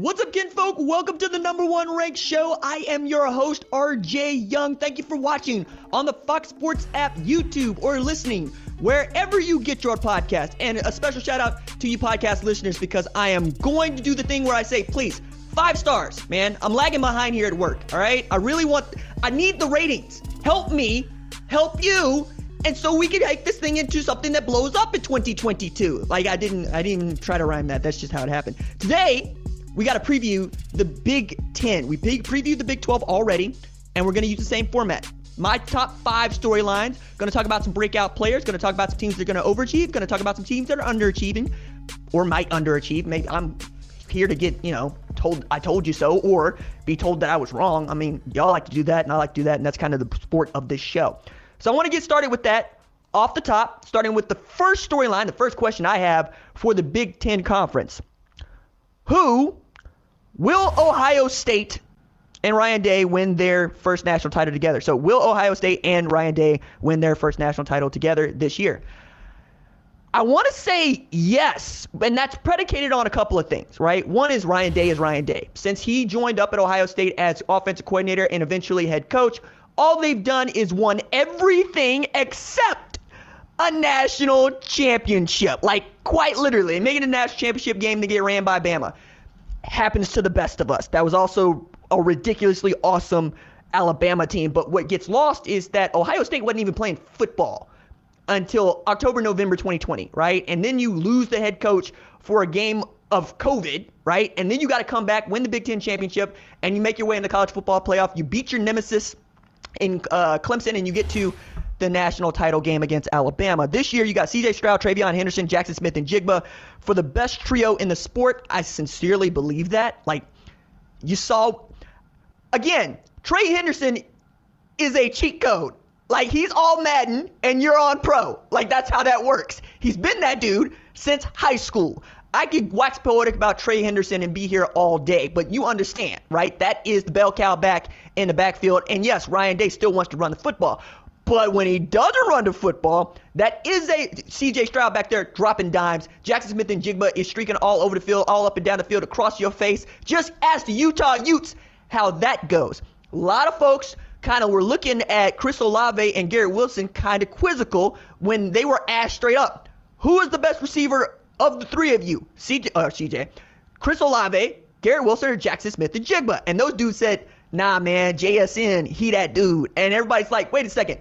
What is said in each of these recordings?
What's up, kinfolk? Welcome to the number one ranked show. I am your host, RJ Young. Thank you for watching on the Fox Sports app, YouTube, or listening wherever you get your podcast. And a special shout out to you podcast listeners because I am going to do the thing where I say, please, five stars, man. I'm lagging behind here at work, all right? I really want, I need the ratings. Help me, help you, and so we can make this thing into something that blows up in 2022. Like I didn't, I didn't even try to rhyme that. That's just how it happened. Today, we got to preview the Big Ten. We previewed the Big 12 already, and we're going to use the same format. My top five storylines. Going to talk about some breakout players. Going to talk about some teams that are going to overachieve. Going to talk about some teams that are underachieving, or might underachieve. Maybe I'm here to get you know told I told you so, or be told that I was wrong. I mean, y'all like to do that, and I like to do that, and that's kind of the sport of this show. So I want to get started with that off the top, starting with the first storyline, the first question I have for the Big Ten Conference. Who will Ohio State and Ryan Day win their first national title together? So, will Ohio State and Ryan Day win their first national title together this year? I want to say yes, and that's predicated on a couple of things, right? One is Ryan Day is Ryan Day. Since he joined up at Ohio State as offensive coordinator and eventually head coach, all they've done is won everything except a national championship. Like, quite literally. Making a national championship game to get ran by Bama. Happens to the best of us. That was also a ridiculously awesome Alabama team. But what gets lost is that Ohio State wasn't even playing football until October, November 2020, right? And then you lose the head coach for a game of COVID, right? And then you got to come back, win the Big Ten championship, and you make your way in the college football playoff. You beat your nemesis in uh, Clemson, and you get to the national title game against Alabama. This year, you got C.J. Stroud, TreVeyon Henderson, Jaxon Smith-Njigba for the best trio in the sport. I sincerely believe that. Like, you saw, again, Trey Henderson is a cheat code. Like, he's all Madden and you're on pro. Like, that's how that works. He's been that dude since high school. I could wax poetic about Trey Henderson and be here all day, but you understand, right? That is the bell cow back in the backfield. And yes, Ryan Day still wants to run the football. But when he doesn't run the football, that is a CJ Stroud back there dropping dimes. Jaxon Smith-Njigba is streaking all over the field, all up and down the field, across your face. Just ask the Utah Utes how that goes. A lot of folks kind of were looking at Chris Olave and Garrett Wilson kind of quizzical when they were asked straight up, who is the best receiver of the three of you? CJ, uh, CJ, Chris Olave, Garrett Wilson, or Jaxon Smith-Njigba? And those dudes said, nah, man, JSN, he that dude. And everybody's like, wait a second.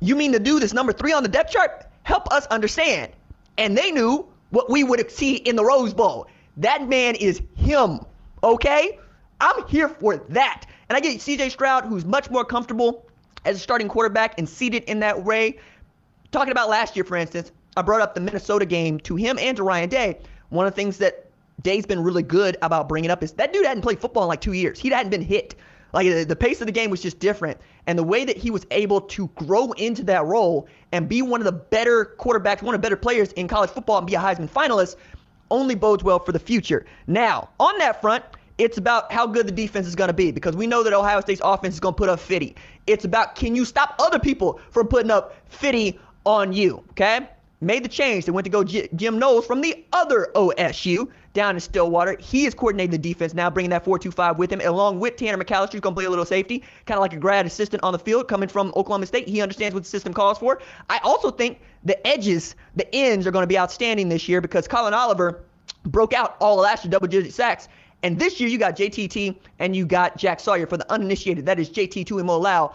You mean the dude that's number three on the depth chart? Help us understand. And they knew what we would see in the Rose Bowl. That man is him, okay? I'm here for that. And I get CJ Stroud, who's much more comfortable as a starting quarterback and seated in that way. Talking about last year, for instance, I brought up the Minnesota game to him and to Ryan Day. One of the things that Day's been really good about bringing up is that dude hadn't played football in like two years. He hadn't been hit. Like the, pace of the game was just different. And the way that he was able to grow into that role and be one of the better quarterbacks, one of the better players in college football and be a Heisman finalist only bodes well for the future. Now, on that front, it's about how good the defense is going to be because we know that Ohio State's offense is going to put up 50. It's about can you stop other people from putting up 50 on you, okay? Made the change. They went to go Jim Knowles from the other OSU down in Stillwater. He is coordinating the defense now, bringing that 4-2-5 with him, along with Tanner McCalister, who's going to play a little safety, kind of like a grad assistant on the field coming from Oklahoma State. He understands what the system calls for. I also think the edges, the ends, are going to be outstanding this year because Collin Oliver broke out all last year, double-digit sacks. And this year you got JTT and you got Jack Sawyer for the uninitiated. That is JT Tuimoloau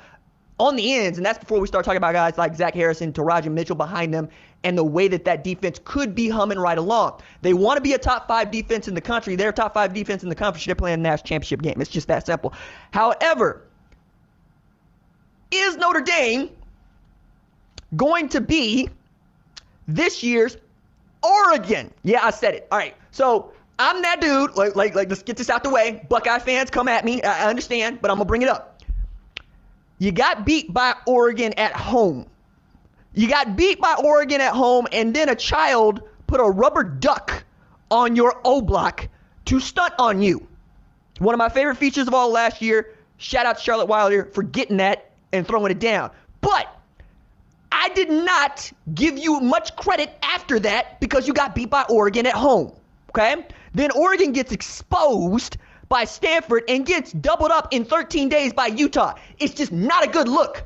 on the ends, and that's before we start talking about guys like Zach Harrison, Teradja Mitchell behind them, and the way that that defense could be humming right along. They want to be a top five defense in the country. They're top five defense in the conference. They're playing a national championship game. It's just that simple. However, is Notre Dame going to be this year's Oregon? Yeah, I said it. All right. So I'm that dude. Like, like, like, let's get this out the way. Buckeye fans, come at me. I understand, but I'm gonna bring it up. You got beat by Oregon at home. You got beat by Oregon at home, and then a child put a rubber duck on your O block to stunt on you. One of my favorite features of all last year. Shout out to Charlotte Wilder for getting that and throwing it down. But I did not give you much credit after that because you got beat by Oregon at home. Okay? Then Oregon gets exposed by Stanford and gets doubled up in 13 days by Utah. It's just not a good look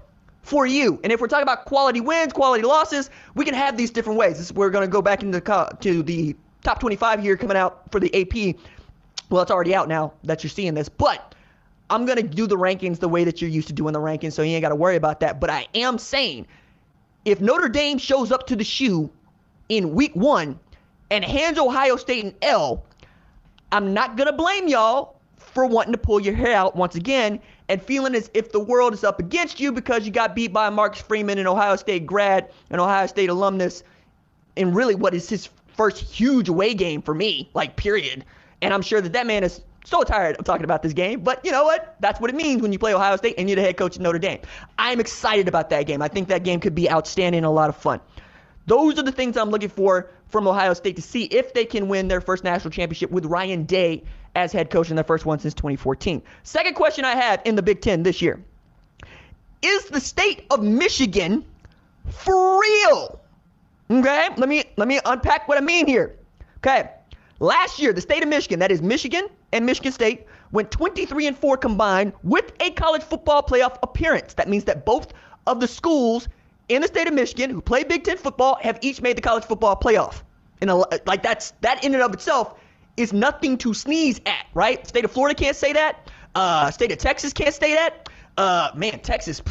for you. And if we're talking about quality wins, quality losses, we can have these different ways. This, we're going to go back into the, to the top 25 here coming out for the AP. Well, it's already out now that you're seeing this, but I'm going to do the rankings the way that you're used to doing the rankings, so you ain't got to worry about that. But I am saying if Notre Dame shows up to the shoe in week one and hands Ohio State an L, I'm not going to blame y'all for wanting to pull your hair out once again and feeling as if the world is up against you because you got beat by Marcus Freeman, an Ohio State grad, an Ohio State alumnus, in really what is his first huge away game for me, like, period. And I'm sure that that man is so tired of talking about this game, but you know what? That's what it means when you play Ohio State and you're the head coach at Notre Dame. I'm excited about that game. I think that game could be outstanding and a lot of fun. Those are the things I'm looking for from Ohio State to see if they can win their first national championship with Ryan Day as head coach in their first one since 2014. Second question I have in the Big Ten this year Is the state of Michigan for real? Okay, let me let me unpack what I mean here. Okay, last year the state of Michigan, that is Michigan and Michigan State, went 23 and 4 combined with a college football playoff appearance. That means that both of the schools in the state of Michigan who play Big Ten football have each made the college football playoff. And like that's that in and of itself is nothing to sneeze at, right? State of Florida can't say that. Uh, state of Texas can't say that. Uh, man, Texas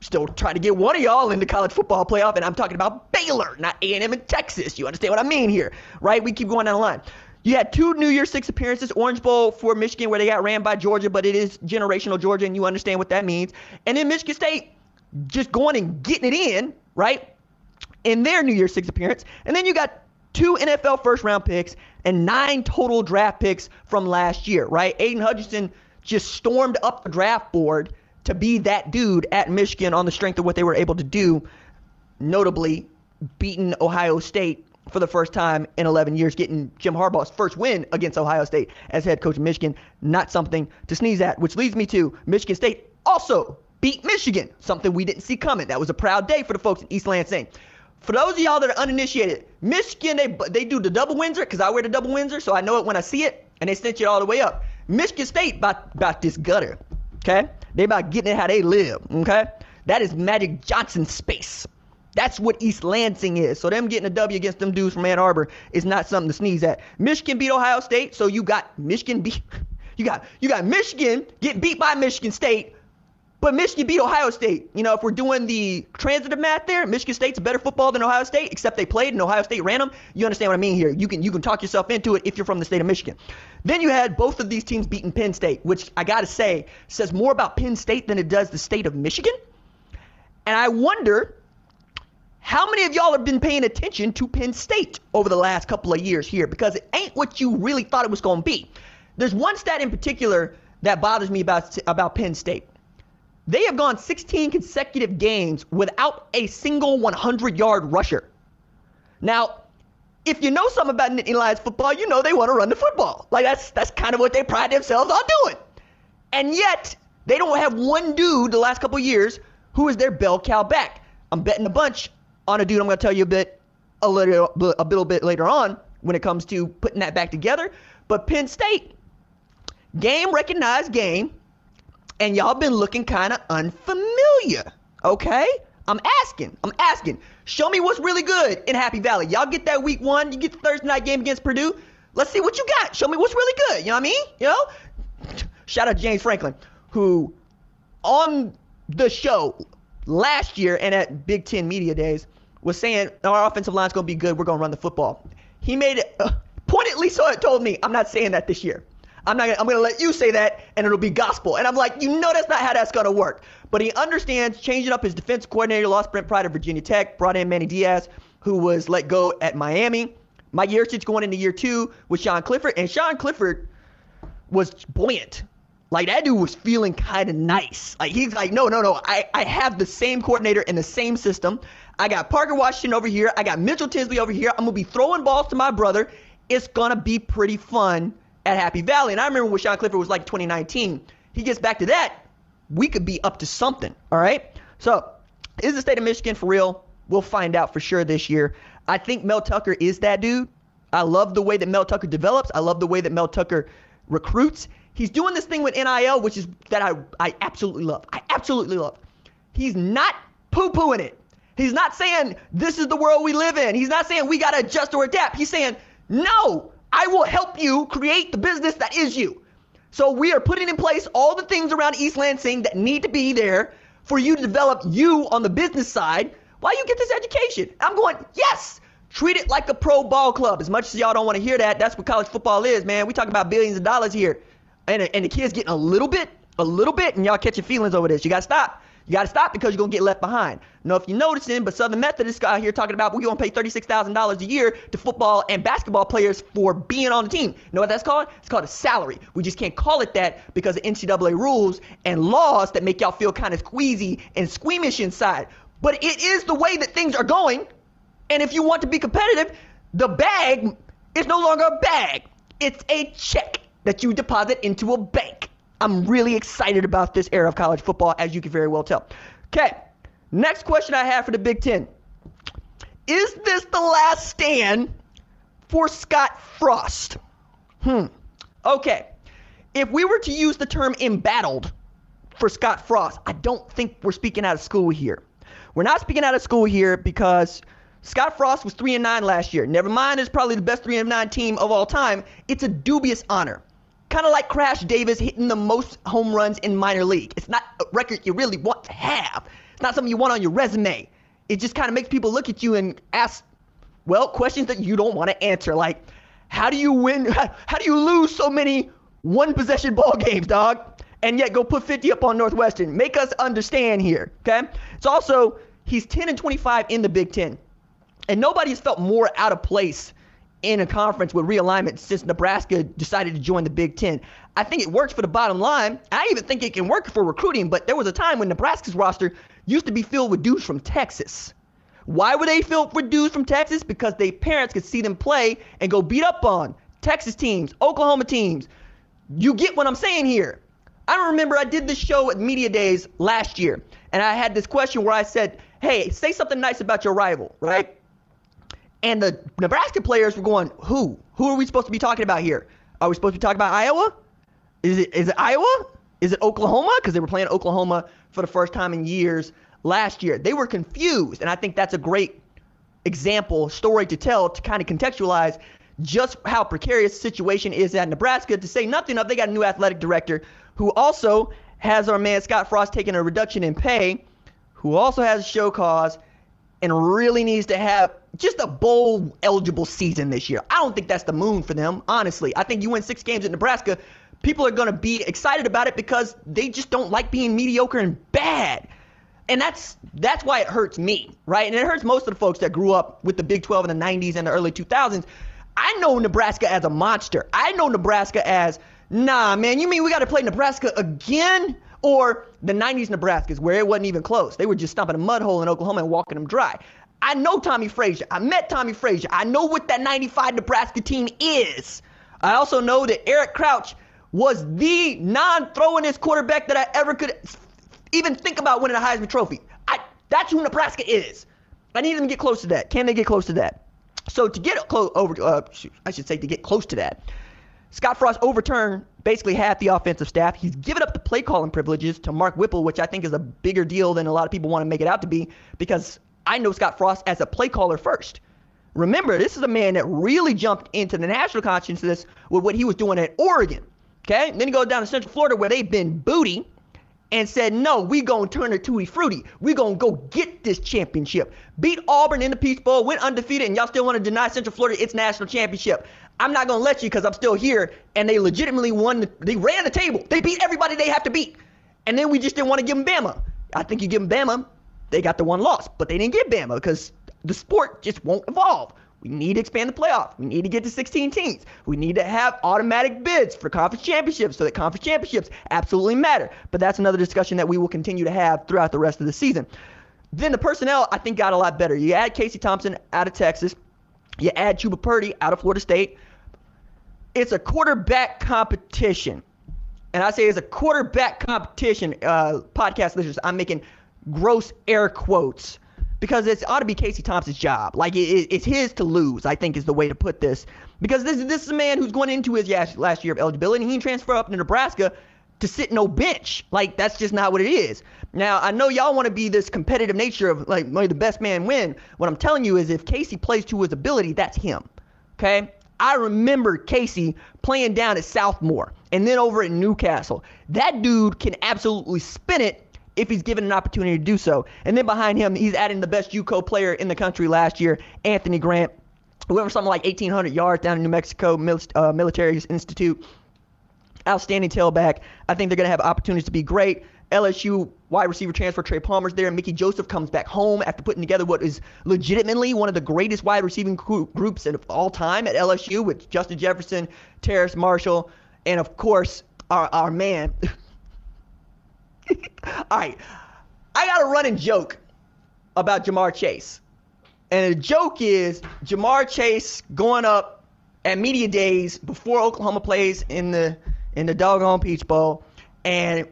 still trying to get one of y'all into college football playoff, and I'm talking about Baylor, not A&M in Texas. You understand what I mean here, right? We keep going down the line. You had two New Year's Six appearances, Orange Bowl for Michigan, where they got ran by Georgia, but it is generational Georgia, and you understand what that means. And then Michigan State just going and getting it in, right? In their New Year's Six appearance. And then you got two NFL first round picks and nine total draft picks from last year, right? Aidan Hutchinson just stormed up the draft board to be that dude at Michigan on the strength of what they were able to do, notably beating Ohio State for the first time in 11 years, getting Jim Harbaugh's first win against Ohio State as head coach of Michigan. Not something to sneeze at, which leads me to Michigan State also beat Michigan, something we didn't see coming. That was a proud day for the folks in East Lansing. For those of y'all that are uninitiated, Michigan, they, they do the double Windsor because I wear the double Windsor, so I know it when I see it, and they cinch it all the way up. Michigan State about, about this gutter, okay? They about getting it how they live, okay? That is Magic Johnson space. That's what East Lansing is. So them getting a W against them dudes from Ann Arbor is not something to sneeze at. Michigan beat Ohio State, so you got Michigan beat you got you got Michigan get beat by Michigan State, but Michigan beat Ohio State. You know, if we're doing the transitive math there, Michigan State's better football than Ohio State, except they played and Ohio State ran them. You understand what I mean here? You can you can talk yourself into it if you're from the state of Michigan. Then you had both of these teams beating Penn State, which I got to say says more about Penn State than it does the state of Michigan. And I wonder how many of y'all have been paying attention to Penn State over the last couple of years here? Because it ain't what you really thought it was to be. There's one stat in particular that bothers me about, about Penn State. They have gone 16 consecutive games without a single 100 yard rusher. Now, if you know something about Nittany Lions football, you know they want to run the football. Like that's that's kind of what they pride themselves on doing. And yet, they don't have one dude the last couple years who is their bell cow back. I'm betting a bunch on a dude I'm going to tell you a bit a little a little bit later on when it comes to putting that back together. But Penn State, game recognized game, and y'all been looking kind of unfamiliar. Okay, I'm asking, I'm asking. Show me what's really good in Happy Valley. Y'all get that week one, you get the Thursday night game against Purdue. Let's see what you got. Show me what's really good. You know what I mean? You know. Shout out James Franklin, who on the show last year and at Big Ten Media Days was saying our offensive line's going to be good. We're going to run the football. He made it uh, pointedly so it told me I'm not saying that this year. I'm not. I'm going to let you say that, and it'll be gospel. And I'm like, you know, that's not how that's going to work. But he understands changing up his defense coordinator, lost Brent Pryde at Virginia Tech, brought in Manny Diaz, who was let go at Miami. Mike Yurcich going into year two with Sean Clifford, and Sean Clifford was buoyant like that dude was feeling kind of nice. Like he's like, no, no, no. I, I have the same coordinator in the same system. I got Parker Washington over here. I got Mitchell Tinsley over here. I'm gonna be throwing balls to my brother. It's gonna be pretty fun at Happy Valley. And I remember when Sean Clifford was like 2019. He gets back to that, we could be up to something. All right. So is the state of Michigan for real? We'll find out for sure this year. I think Mel Tucker is that dude. I love the way that Mel Tucker develops. I love the way that Mel Tucker recruits. He's doing this thing with NIL, which is that I, I absolutely love. I absolutely love. He's not poo pooing it. He's not saying this is the world we live in. He's not saying we got to adjust or adapt. He's saying, no, I will help you create the business that is you. So we are putting in place all the things around East Lansing that need to be there for you to develop you on the business side while you get this education. I'm going, yes, treat it like a pro ball club. As much as y'all don't want to hear that, that's what college football is, man. We talk about billions of dollars here. And, and the kids getting a little bit, a little bit, and y'all catching feelings over this. You got to stop. You got to stop because you're going to get left behind. Know if you're noticing, but Southern Methodist guy here talking about we're going to pay $36,000 a year to football and basketball players for being on the team. You know what that's called? It's called a salary. We just can't call it that because of NCAA rules and laws that make y'all feel kind of squeezy and squeamish inside. But it is the way that things are going. And if you want to be competitive, the bag is no longer a bag. It's a check that you deposit into a bank. I'm really excited about this era of college football, as you can very well tell. Okay, next question I have for the Big Ten. Is this the last stand for Scott Frost? Hmm. Okay. If we were to use the term embattled for Scott Frost, I don't think we're speaking out of school here. We're not speaking out of school here because Scott Frost was 3 and 9 last year. Never mind, it's probably the best 3 and 9 team of all time. It's a dubious honor. Kind of like Crash Davis hitting the most home runs in minor league. It's not a record you really want to have. It's not something you want on your resume. It just kind of makes people look at you and ask, well, questions that you don't want to answer. Like, how do you win? How, how do you lose so many one possession ball games, dog? And yet go put 50 up on Northwestern. Make us understand here, okay? It's also, he's 10 and 25 in the Big Ten. And nobody's felt more out of place in a conference with realignment since Nebraska decided to join the Big Ten. I think it works for the bottom line. I even think it can work for recruiting, but there was a time when Nebraska's roster used to be filled with dudes from Texas. Why were they filled with dudes from Texas? Because their parents could see them play and go beat up on Texas teams, Oklahoma teams. You get what I'm saying here. I remember I did this show at Media Days last year, and I had this question where I said, hey, say something nice about your rival, right? And the Nebraska players were going, who? Who are we supposed to be talking about here? Are we supposed to be talking about Iowa? Is it is it Iowa? Is it Oklahoma? Because they were playing Oklahoma for the first time in years last year. They were confused, and I think that's a great example, story to tell to kind of contextualize just how precarious situation is at Nebraska. To say nothing of, they got a new athletic director who also has our man Scott Frost taking a reduction in pay, who also has a show cause, and really needs to have just a bowl eligible season this year. I don't think that's the moon for them, honestly. I think you win six games at Nebraska, people are going to be excited about it because they just don't like being mediocre and bad. And that's that's why it hurts me, right? And it hurts most of the folks that grew up with the Big 12 in the 90s and the early 2000s. I know Nebraska as a monster. I know Nebraska as, nah, man, you mean we got to play Nebraska again? Or the 90s Nebraska's where it wasn't even close. They were just stomping a mud hole in Oklahoma and walking them dry. I know Tommie Frazier. I met Tommie Frazier. I know what that 95 Nebraska team is. I also know that Eric Crouch was the non-throwingest quarterback that I ever could even think about winning a Heisman Trophy. I, that's who Nebraska is. I need them to get close to that. Can they get close to that? So to get close over, uh, I should say to get close to that, Scott Frost overturned basically half the offensive staff. He's given up the play calling privileges to Mark Whipple, which I think is a bigger deal than a lot of people want to make it out to be because I know Scott Frost as a play caller first. Remember, this is a man that really jumped into the national consciousness with what he was doing at Oregon. Okay? And then he goes down to Central Florida where they've been booty and said, no, we gonna turn it to fruity. We gonna go get this championship. Beat Auburn in the Peach Bowl, went undefeated, and y'all still want to deny Central Florida its national championship. I'm not gonna let you because I'm still here. And they legitimately won. The, they ran the table. They beat everybody they have to beat. And then we just didn't want to give them Bama. I think you give them Bama, they got the one loss, but they didn't get Bama because the sport just won't evolve. We need to expand the playoff. We need to get to 16 teams. We need to have automatic bids for conference championships so that conference championships absolutely matter. But that's another discussion that we will continue to have throughout the rest of the season. Then the personnel, I think, got a lot better. You add Casey Thompson out of Texas, you add Chubba Purdy out of Florida State. It's a quarterback competition. And I say it's a quarterback competition, uh, podcast listeners. I'm making gross air quotes because it ought to be Casey Thompson's job. Like it, it's his to lose. I think is the way to put this. Because this this is a man who's going into his last year of eligibility, and he can transfer up to Nebraska to sit no bench. Like that's just not what it is. Now I know y'all want to be this competitive nature of like the best man win. What I'm telling you is if Casey plays to his ability, that's him. Okay. I remember Casey playing down at Southmoore and then over at Newcastle. That dude can absolutely spin it if he's given an opportunity to do so. And then behind him, he's adding the best JUCO player in the country last year, Anthony Grant, who went for something like 1,800 yards down in New Mexico uh, Military Institute. Outstanding tailback. I think they're going to have opportunities to be great. LSU wide receiver transfer Trey Palmer's there. Mickey Joseph comes back home after putting together what is legitimately one of the greatest wide receiving groups of all time at LSU with Justin Jefferson, Terrace Marshall, and of course our our man. all right, I got a running joke about Ja'Marr Chase, and the joke is Ja'Marr Chase going up at media days before Oklahoma plays in the in the doggone Peach Bowl, and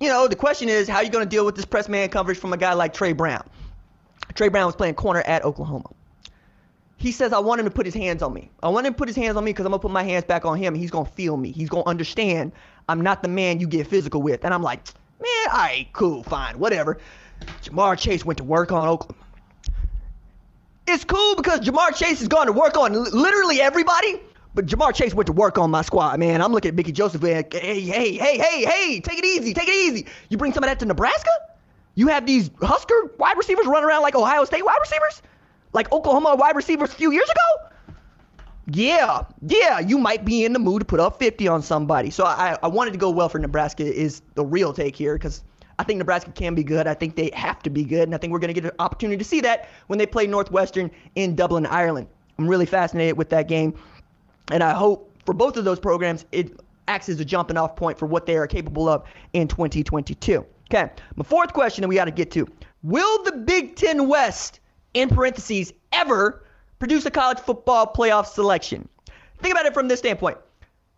you know, the question is, how are you going to deal with this press man coverage from a guy like Tre Brown? Tre Brown was playing corner at Oklahoma. He says, I want him to put his hands on me. I want him to put his hands on me because I'm going to put my hands back on him. he's going to feel me. He's going to understand I'm not the man you get physical with. And I'm like, man, all right, cool, fine, whatever. Ja'Marr Chase went to work on Oklahoma. It's cool because Ja'Marr Chase has gone to work on literally everybody. But Ja'Marr Chase went to work on my squad, man. I'm looking at Mickey Joseph and hey, hey, hey, hey, hey, take it easy, take it easy. You bring some of that to Nebraska? You have these Husker wide receivers running around like Ohio State wide receivers? Like Oklahoma wide receivers a few years ago? Yeah, yeah, you might be in the mood to put up 50 on somebody. So I, I wanted to go well for Nebraska is the real take here because I think Nebraska can be good. I think they have to be good. And I think we're going to get an opportunity to see that when they play Northwestern in Dublin, Ireland. I'm really fascinated with that game. And I hope for both of those programs, it acts as a jumping off point for what they are capable of in 2022. Okay, my fourth question that we got to get to Will the Big Ten West, in parentheses, ever produce a college football playoff selection? Think about it from this standpoint.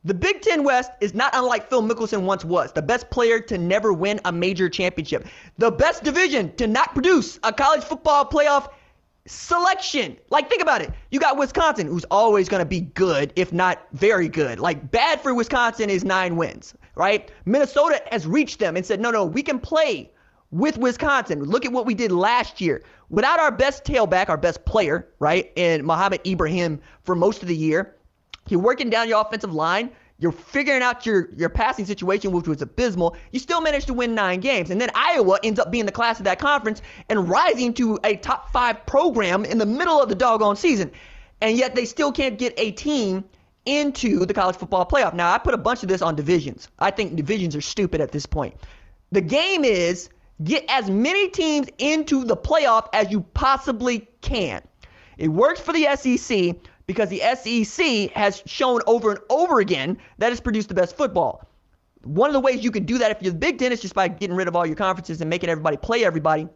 The Big Ten West is not unlike Phil Mickelson once was, the best player to never win a major championship, the best division to not produce a college football playoff selection. Like, think about it. You got Wisconsin, who's always going to be good, if not very good. Like, bad for Wisconsin is nine wins, right? Minnesota has reached them and said, no, no, we can play with Wisconsin. Look at what we did last year. Without our best tailback, our best player, right, and Mohamed Ibrahim for most of the year, you're working down your offensive line. You're figuring out your, your passing situation, which was abysmal. You still managed to win nine games. And then Iowa ends up being the class of that conference and rising to a top five program in the middle of the doggone season. And yet they still can't get a team into the college football playoff. Now, I put a bunch of this on divisions. I think divisions are stupid at this point. The game is get as many teams into the playoff as you possibly can. It works for the SEC, because the SEC has shown over and over again that it's produced the best football. One of the ways you can do that if you're the Big Ten is just by getting rid of all your conferences and making everybody play everybody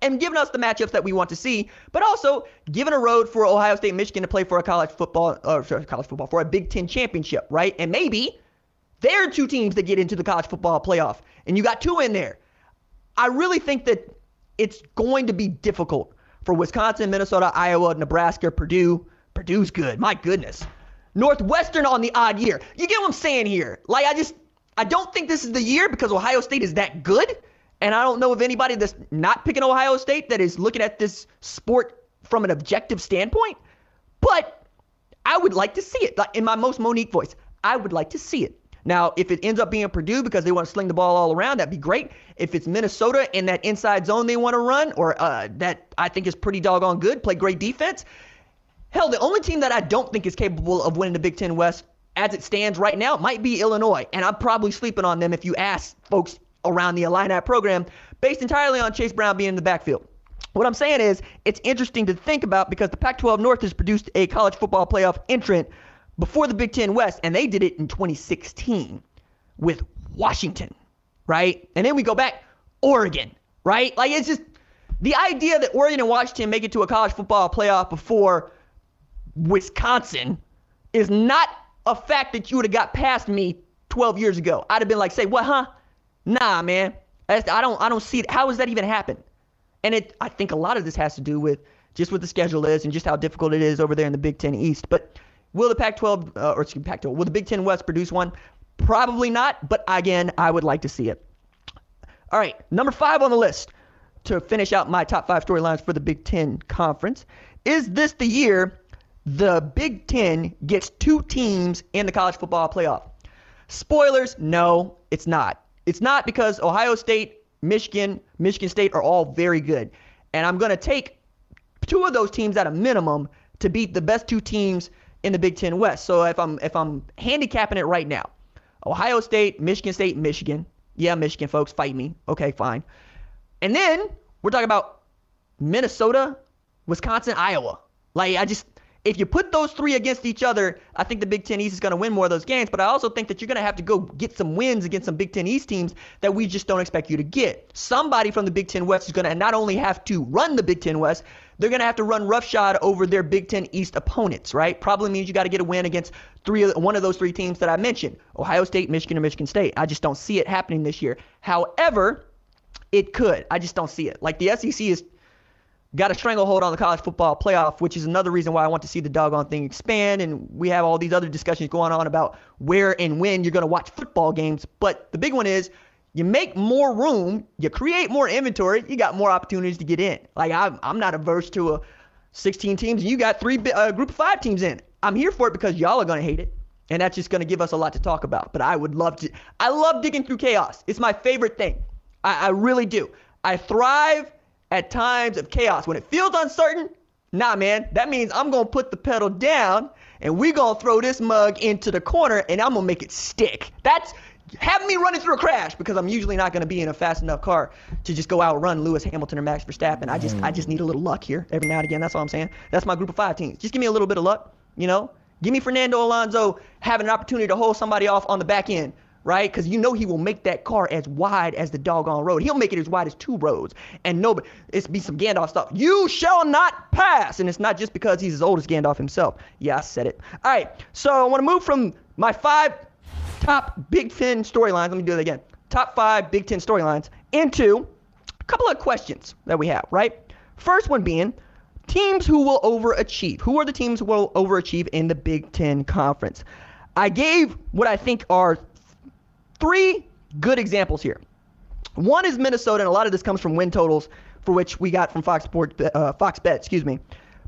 and giving us the matchups that we want to see, but also giving a road for Ohio State, Michigan to play for a college football, or sorry, college football, for a Big Ten championship, right? And maybe there are two teams that get into the college football playoff, and you got two in there. I really think that it's going to be difficult for Wisconsin, Minnesota, Iowa, Nebraska, Purdue, Purdue's good. My goodness. Northwestern on the odd year. You get what I'm saying here? Like, I just, I don't think this is the year because Ohio State is that good. And I don't know of anybody that's not picking Ohio State that is looking at this sport from an objective standpoint. But I would like to see it. Like in my most Monique voice, I would like to see it. Now, if it ends up being Purdue because they want to sling the ball all around, that'd be great. If it's Minnesota in that inside zone they want to run, or uh, that I think is pretty doggone good, play great defense, Hell, the only team that I don't think is capable of winning the Big Ten West as it stands right now might be Illinois. And I'm probably sleeping on them if you ask folks around the Illini program, based entirely on Chase Brown being in the backfield. What I'm saying is, it's interesting to think about because the Pac 12 North has produced a college football playoff entrant before the Big Ten West, and they did it in 2016 with Washington, right? And then we go back, Oregon, right? Like, it's just the idea that Oregon and Washington make it to a college football playoff before Wisconsin is not a fact that you would have got past me 12 years ago. I'd have been like, say, what, huh? Nah, man. I don't, I don't see it. How does that even happen? And it, I think a lot of this has to do with just what the schedule is and just how difficult it is over there in the Big Ten East. But will the Pac-12 uh, or excuse me, Pac-12 will the Big Ten West produce one? Probably not. But again, I would like to see it. All right, number five on the list to finish out my top five storylines for the Big Ten Conference. Is this the year the Big Ten gets two teams in the college football playoff? Spoilers, no, it's not. It's not because Ohio State, Michigan, Michigan State are all very good. And I'm going to take two of those teams at a minimum to beat the best two teams in the Big Ten West. So if I'm if I'm handicapping it right now, Ohio State, Michigan State, Michigan. Yeah, Michigan folks, fight me. Okay, fine. And then we're talking about Minnesota, Wisconsin, Iowa. Like I just if you put those three against each other, I think the Big Ten East is going to win more of those games. But I also think that you're going to have to go get some wins against some Big Ten East teams that we just don't expect you to get. Somebody from the Big Ten West is going to not only have to run the Big Ten West, they're going to have to run roughshod over their Big Ten East opponents, right? Probably means you got to get a win against three, one of those three teams that I mentioned: Ohio State, Michigan, or Michigan State. I just don't see it happening this year. However, it could. I just don't see it. Like the SEC is got a stranglehold on the college football playoff, which is another reason why I want to see the doggone thing expand. And we have all these other discussions going on about where and when you're going to watch football games. But the big one is you make more room, you create more inventory, you got more opportunities to get in. Like I'm, I'm not averse to a 16 teams, and you got three uh, group of five teams in. I'm here for it because y'all are going to hate it. And that's just going to give us a lot to talk about. But I would love to. I love digging through chaos. It's my favorite thing. I, I really do. I thrive at times of chaos. When it feels uncertain, nah, man, that means I'm going to put the pedal down and we're going to throw this mug into the corner and I'm going to make it stick. That's having me running through a crash because I'm usually not going to be in a fast enough car to just go out run Lewis Hamilton or Max Verstappen. I just I just need a little luck here every now and again. That's all I'm saying. That's my group of five teams. Just give me a little bit of luck, you know. Give me Fernando Alonso having an opportunity to hold somebody off on the back end right? Because you know he will make that car as wide as the doggone road. He'll make it as wide as two roads. And nobody, it's be some Gandalf stuff. You shall not pass. And it's not just because he's as old as Gandalf himself. Yeah, I said it. All right, so I want to move from my five top Big Ten storylines. Let me do it again. Top five Big Ten storylines into a couple of questions that we have, right? First one being teams who will overachieve. Who are the teams who will overachieve in the Big Ten Conference? I gave what I think are three good examples here. One is Minnesota, and a lot of this comes from win totals, for which we got from Fox Sports, uh, Fox Bet, excuse me.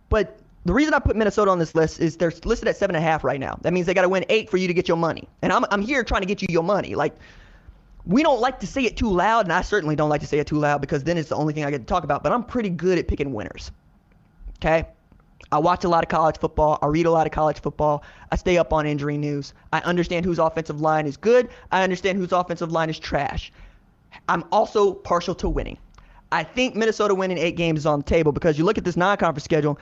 But the reason I put Minnesota on this list is they're listed at seven and a half right now. That means they got to win eight for you to get your money. And I'm I'm here trying to get you your money. Like we don't like to say it too loud, and I certainly don't like to say it too loud because then it's the only thing I get to talk about. But I'm pretty good at picking winners. Okay. I watch a lot of college football. I read a lot of college football. I stay up on injury news. I understand whose offensive line is good. I understand whose offensive line is trash. I'm also partial to winning. I think Minnesota winning eight games is on the table because you look at this non conference schedule.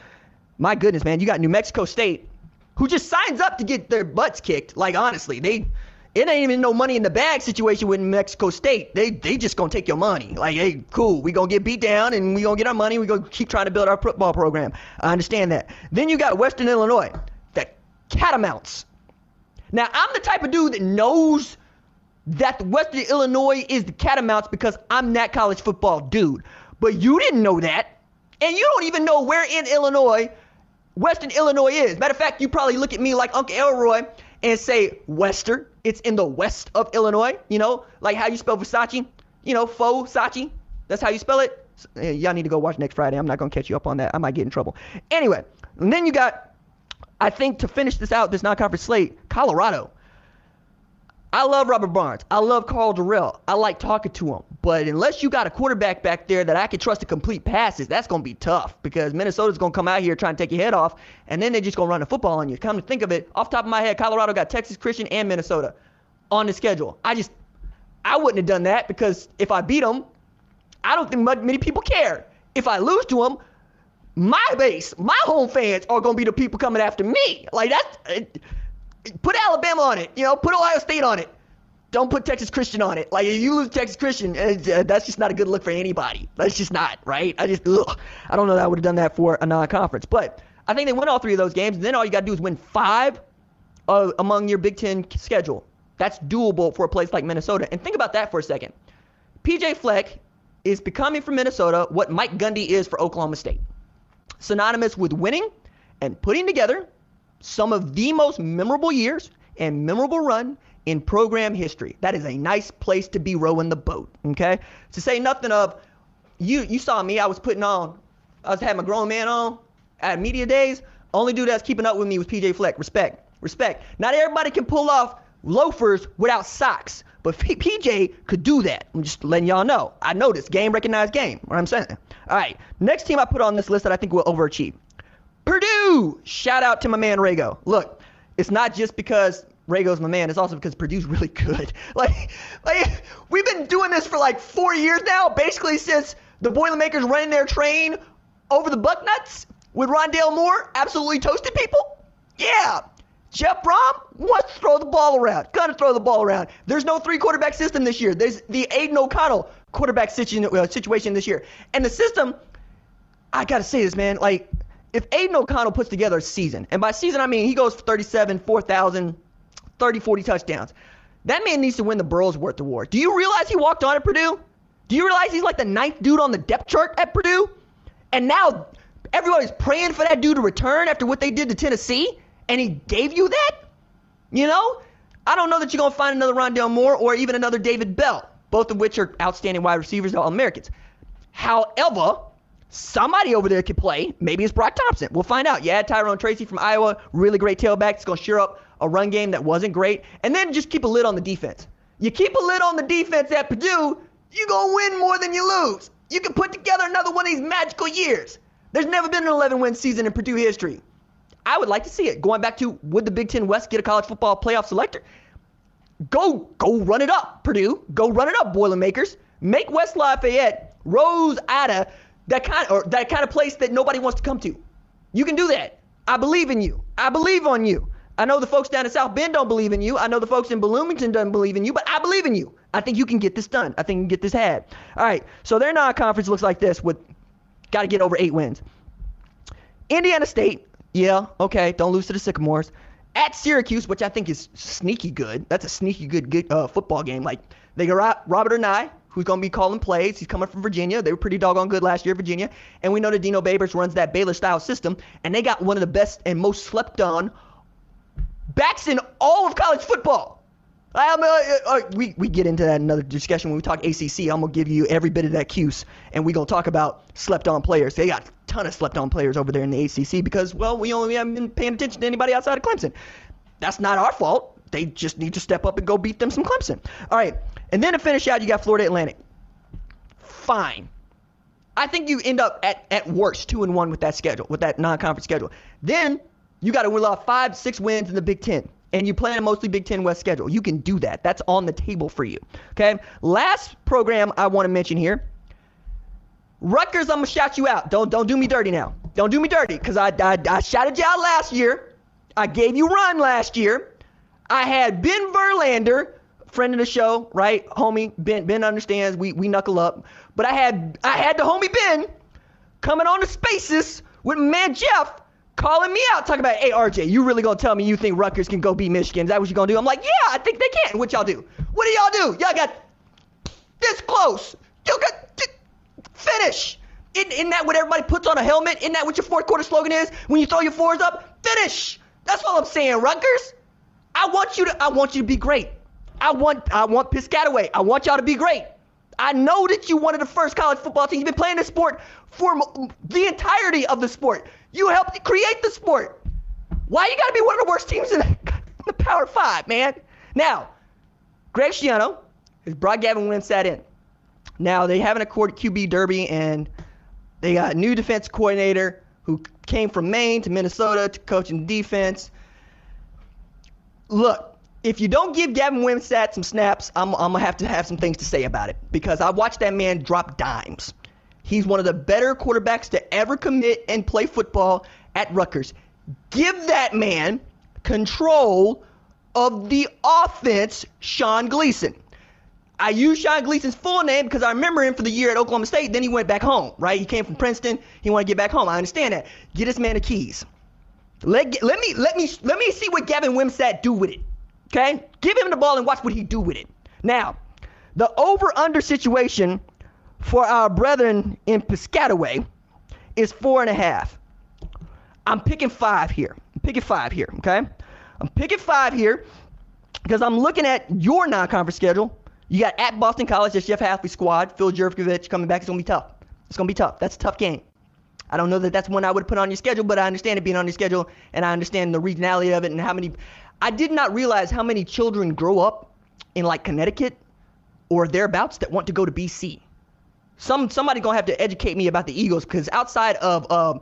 My goodness, man, you got New Mexico State, who just signs up to get their butts kicked. Like, honestly, they it ain't even no money in the bag situation with Mexico State. They they just gonna take your money. Like, hey, cool, we gonna get beat down and we gonna get our money. We gonna keep trying to build our football program. I understand that. Then you got Western Illinois, the Catamounts. Now I'm the type of dude that knows that Western Illinois is the Catamounts because I'm that college football dude. But you didn't know that, and you don't even know where in Illinois Western Illinois is. Matter of fact, you probably look at me like Uncle Elroy and say Western. It's in the west of Illinois, you know, like how you spell Versace, you know, faux Sachi. That's how you spell it. Eh, y'all need to go watch next Friday. I'm not to catch you up on that. I might get in trouble. Anyway, and then you got, I think to finish this out, this non conference slate, Colorado. I love Robert Barnes. I love Karl Dorrell. I like talking to him. But unless you got a quarterback back there that I can trust to complete passes, that's going to be tough because Minnesota's going to come out here trying to take your head off, and then they're just going to run the football on you. Come to think of it, off top of my head, Colorado got Texas Christian and Minnesota on the schedule. I just, I wouldn't have done that because if I beat them, I don't think many people care. If I lose to them, my base, my home fans are going to be the people coming after me. Like that's put Alabama on it. You know, put Ohio State on it. Don't put Texas Christian on it. Like if you lose Texas Christian, uh, that's just not a good look for anybody. That's just not right. I just, ugh, I don't know that I would have done that for a non-conference, but I think they win all three of those games. And then all you got to do is win five uh, among your Big Ten schedule. That's doable for a place like Minnesota. And think about that for a second. PJ Fleck is becoming for Minnesota what Mike Gundy is for Oklahoma State. Synonymous with winning and putting together some of the most memorable years and memorable run in program history. That is a nice place to be rowing the boat, okay? To say nothing of you you saw me, I was putting on I was having a grown man on at media days. Only dude that's keeping up with me was PJ Fleck. Respect. Respect. Not everybody can pull off loafers without socks. But P- PJ could do that. I'm just letting y'all know. I know this game recognized game. What I'm saying. All right. Next team I put on this list that I think will overachieve. Purdue. Shout out to my man Rago. Look, it's not just because Rago's my man. It's also because Purdue's really good. Like, like we've been doing this for like four years now, basically since the Boilermakers running their train over the Bucknuts with Rondale Moore absolutely toasted people. Yeah, Jeff Brohm wants to throw the ball around. Gonna throw the ball around. There's no three quarterback system this year. There's the Aidan O'Connell quarterback uh, situation this year. And the system, I gotta say this, man. Like, if Aidan O'Connell puts together a season, and by season I mean he goes for 37, 4,000, 30, 40 touchdowns, that man needs to win the Burlsworth Award. Do you realize he walked on at Purdue? Do you realize he's like the ninth dude on the depth chart at Purdue? And now everybody's praying for that dude to return after what they did to Tennessee? and he gave you that? You know? I don't know that you're going to find another Rondale Moore or even another David Bell, both of which are outstanding wide receivers, all Americans. However, somebody over there could play. Maybe it's Broc Thompson. We'll find out. Yeah, Tyrone Tracy from Iowa, really great tailback. It's going to shore up a run game that wasn't great. And then just keep a lid on the defense. You keep a lid on the defense at Purdue, you're going to win more than you lose. You can put together another one of these magical years. There's never been an 11 win season in Purdue history. I would like to see it. Going back to would the Big Ten West get a college football playoff selector? Go, go run it up, Purdue. Go run it up, Boilermakers. Make West Lafayette, Rose Ada, that kind or that kind of place that nobody wants to come to. You can do that. I believe in you. I believe on you. I know the folks down in South Bend don't believe in you. I know the folks in Bloomington don't believe in you, but I believe in you. I think you can get this done. I think you can get this had. All right. So their non-conference looks like this with got to get over eight wins. Indiana State, yeah, okay. Don't lose to the Sycamores. At Syracuse, which I think is sneaky good. That's a sneaky good, good uh, football game. Like they got Robert Anae, who's going to be calling plays. He's coming from Virginia. They were pretty doggone good last year, Virginia. And we know that Dino Babers runs that Baylor style system. And they got one of the best and most slept on backs in all of college football. I'm, uh, uh, we, we get into that in another discussion when we talk ACC. I'm going to give you every bit of that cuse, and we're going to talk about slept on players. They got a ton of slept on players over there in the ACC because, well, we only haven't been paying attention to anybody outside of Clemson. That's not our fault. They just need to step up and go beat them some Clemson. All right. And then to finish out, you got Florida Atlantic. Fine. I think you end up at, at worst two and one with that schedule, with that non conference schedule. Then you got to win off five, six wins in the Big Ten and you play a mostly Big Ten West schedule. You can do that. That's on the table for you. Okay. Last program I want to mention here. Rutgers, I'm gonna shout you out. Don't don't do me dirty now. Don't do me dirty, cause I, I I shouted you out last year. I gave you run last year. I had Ben Verlander, friend of the show, right, homie. Ben Ben understands. We we knuckle up. But I had I had the homie Ben coming on the spaces with man Jeff calling me out, talking about, hey, RJ, you really gonna tell me you think Rutgers can go beat Michigan? Is that what you gonna do? I'm like, yeah, I think they can. What y'all do? What do y'all do? Y'all got this close. You got finish. Isn't, isn't that what everybody puts on a helmet? Isn't that what your fourth quarter slogan is? When you throw your fours up, finish. That's all I'm saying, Rutgers. I want you to, I want you to be great. I want, I want Piscataway. I want y'all to be great. I know that you wanted the first college football team. You've been playing the sport for the entirety of the sport. You helped create the sport. Why you got to be one of the worst teams in the, Power Five, man? Now, Greg Schiano has brought Gavin Wimsatt in. Now they haven't a QB derby, and they got a new defense coordinator who came from Maine to Minnesota to coaching defense. Look, if you don't give Gavin Wimsatt some snaps, I'm, I'm gonna have to have some things to say about it because I watched that man drop dimes. He's one of the better quarterbacks to ever commit and play football at Rutgers. Give that man control of the offense, Sean Gleeson. I use Sean Gleeson's full name because I remember him for the year at Oklahoma State. Then he went back home, right? He came from Princeton. He wanted to get back home. I understand that. Get this man the keys. Let, let me let me let me see what Gavin Wimsatt do with it. Okay? Give him the ball and watch what he do with it. Now, the over under situation for our brethren in Piscataway is four and a half. I'm picking five here. I'm picking five here, okay? I'm picking five here because I'm looking at your non-conference schedule. You got at Boston College, that's Jeff Hafley's squad. Phil Jurkovec coming back. It's gonna be tough. It's gonna be tough. That's a tough game. I don't know that that's one I would put on your schedule, but I understand it being on your schedule, and I understand the regionality of it and how many. I did not realize how many children grow up in like Connecticut or thereabouts that want to go to BC. Some somebody gonna have to educate me about the Eagles because outside of uh,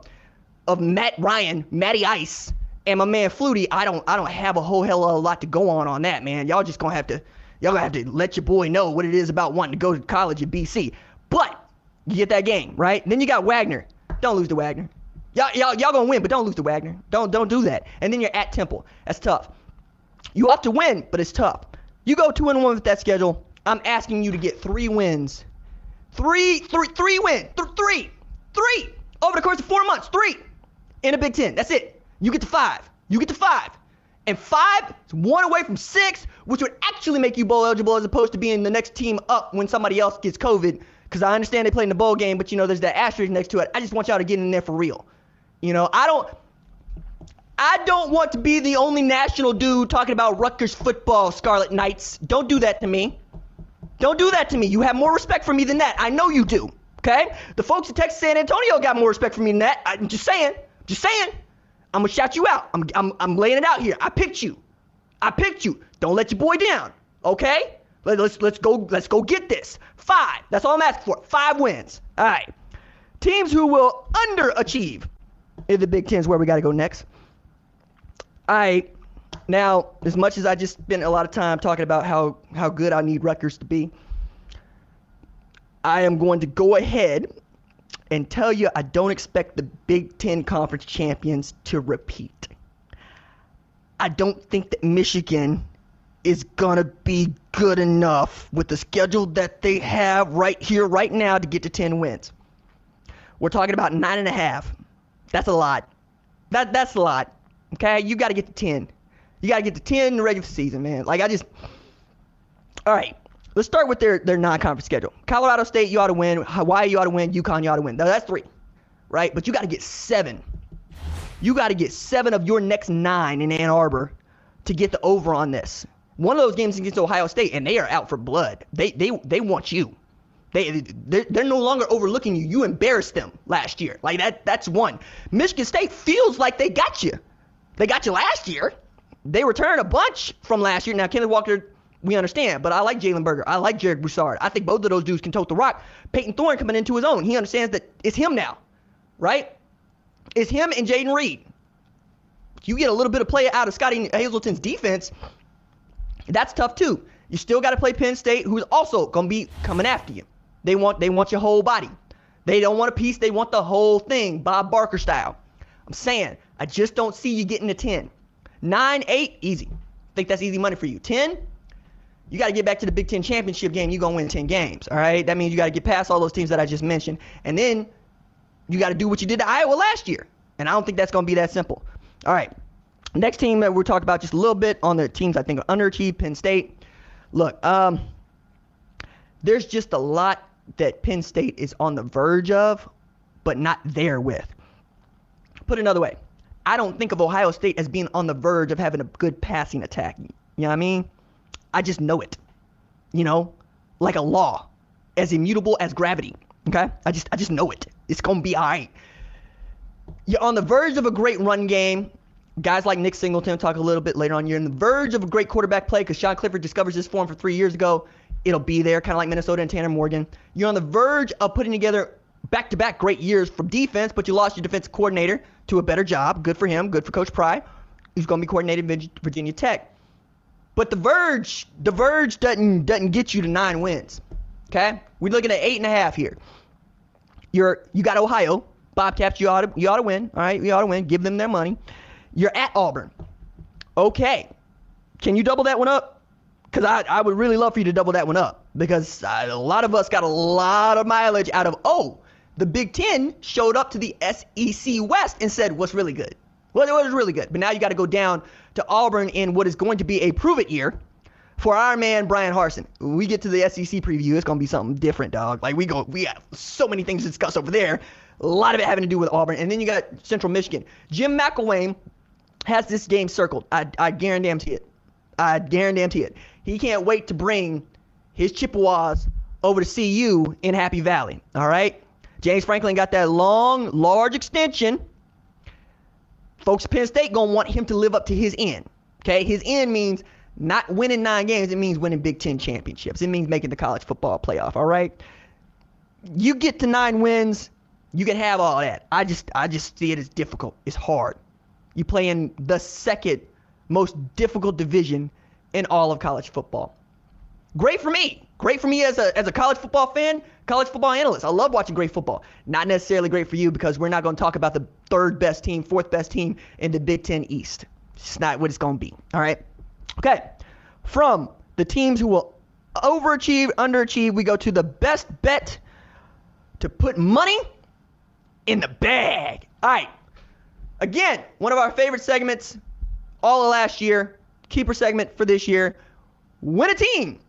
of Matt Ryan, Matty Ice, and my man Flutie, I don't I don't have a whole hell of a lot to go on on that man. Y'all just gonna have to y'all gonna have to let your boy know what it is about wanting to go to college at BC. But you get that game right. Then you got Wagner. Don't lose to Wagner. Y'all y'all y'all gonna win, but don't lose to Wagner. Don't don't do that. And then you're at Temple. That's tough. You have to win, but it's tough. You go two and one with that schedule. I'm asking you to get three wins. Three, three, three wins. Th- three, three over the course of four months. Three in a Big Ten. That's it. You get to five. You get to five. And five is one away from six, which would actually make you bowl eligible as opposed to being the next team up when somebody else gets COVID. Because I understand they play in the bowl game, but you know there's that asterisk next to it. I just want y'all to get in there for real. You know, I don't. I don't want to be the only national dude talking about Rutgers football, Scarlet Knights. Don't do that to me. Don't do that to me. You have more respect for me than that. I know you do. Okay? The folks at Texas San Antonio got more respect for me than that. I'm just saying. Just saying. I'm gonna shout you out. I'm, I'm, I'm laying it out here. I picked you. I picked you. Don't let your boy down. Okay? Let, let's let's go let's go get this. Five. That's all I'm asking for. Five wins. All right. Teams who will underachieve in the Big Ten is where we got to go next. Right. Now, as much as I just spent a lot of time talking about how, how good I need Rutgers to be, I am going to go ahead and tell you I don't expect the Big Ten Conference champions to repeat. I don't think that Michigan is going to be good enough with the schedule that they have right here, right now, to get to 10 wins. We're talking about nine and a half. That's a lot. That, that's a lot. Okay? You got to get to 10. You got to get to 10 in the regular season, man. Like, I just. All right. Let's start with their, their non conference schedule. Colorado State, you ought to win. Hawaii, you ought to win. UConn, you ought to win. Now, that's three, right? But you got to get seven. You got to get seven of your next nine in Ann Arbor to get the over on this. One of those games against Ohio State, and they are out for blood. They they they want you. They they're, they're no longer overlooking you. You embarrassed them last year. Like that that's one. Michigan State feels like they got you. They got you last year. They returned a bunch from last year. Now Kenneth Walker, we understand, but I like Jalen Berger. I like Jarek Broussard. I think both of those dudes can tote the rock. Payton Thorne coming into his own. He understands that it's him now, right? It's him and Jayden Reed. You get a little bit of play out of Scottie Hazelton's defense. That's tough too. You still got to play Penn State, who's also gonna be coming after you. They want they want your whole body. They don't want a piece. They want the whole thing, Bob Barker style. I'm saying I just don't see you getting to 10. 9, 8, easy. I think that's easy money for you. 10, you got to get back to the Big Ten championship game. You're going to win 10 games. All right? That means you got to get past all those teams that I just mentioned. And then you got to do what you did to Iowa last year. And I don't think that's going to be that simple. All right. Next team that we're talking about just a little bit on the teams I think are underachieved, Penn State. Look, um, there's just a lot that Penn State is on the verge of, but not there with. Put another way, I don't think of Ohio State as being on the verge of having a good passing attack. You know what I mean? I just know it. You know, like a law, as immutable as gravity. Okay? I just I just know it. It's gonna be alright. You're on the verge of a great run game. Guys like Nick Singleton talk a little bit later on. You're on the verge of a great quarterback play because Sean Clifford discovers this form for three years ago. It'll be there, kind of like Minnesota and Tanner Morgan. You're on the verge of putting together back-to-back great years from defense, but you lost your defense coordinator to a better job. Good for him. Good for Coach Pry, who's going to be coordinating Virginia Tech. But the Verge, the Verge doesn't doesn't get you to nine wins. Okay, we're looking at eight and a half here. You're you got Ohio Bobcats. You ought to you ought to win. All right, you ought to win. Give them their money. You're at Auburn. Okay, can you double that one up? Because I, I would really love for you to double that one up because uh, a lot of us got a lot of mileage out of oh the Big Ten showed up to the SEC West and said, what's really good? Well, it was really good. But now you got to go down to Auburn in what is going to be a prove it year for our man Bryan Harsin. We get to the SEC preview, it's gonna be something different, dog. Like we go, we have so many things to discuss over there. A lot of it having to do with Auburn, and then you got Central Michigan. Jim McElwain has this game circled. I, I guarantee it. I guarantee it. He can't wait to bring his Chippewas over to CU in Happy Valley. All right. James Franklin got that long, large extension. Folks, Penn State gonna want him to live up to his end. Okay, his end means not winning nine games. It means winning Big Ten championships. It means making the college football playoff. All right. You get to nine wins, you can have all that. I just, I just see it as difficult. It's hard. You play in the second most difficult division in all of college football. Great for me. Great for me as a, as a college football fan, college football analyst. I love watching great football. Not necessarily great for you because we're not going to talk about the third best team, fourth best team in the Big Ten East. It's not what it's going to be. All right. Okay. From the teams who will overachieve, underachieve, we go to the best bet to put money in the bag. All right. Again, one of our favorite segments all of last year, keeper segment for this year. Win a team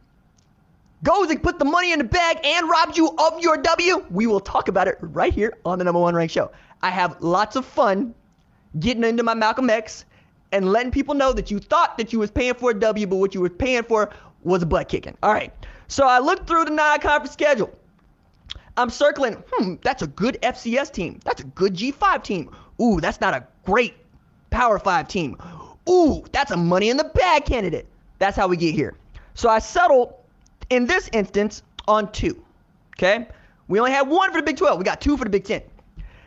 goes and put the money in the bag and robbed you of your W, we will talk about it right here on the number one ranked show. I have lots of fun getting into my Malcolm X and letting people know that you thought that you was paying for a W, but what you were paying for was a butt kicking. All right. So I looked through the non-conference schedule. I'm circling, hmm, that's a good FCS team. That's a good G5 team. Ooh, that's not a great Power 5 team. Ooh, that's a money in the bag candidate. That's how we get here. So I settled in this instance on two. Okay? We only had one for the Big 12. We got two for the Big 10.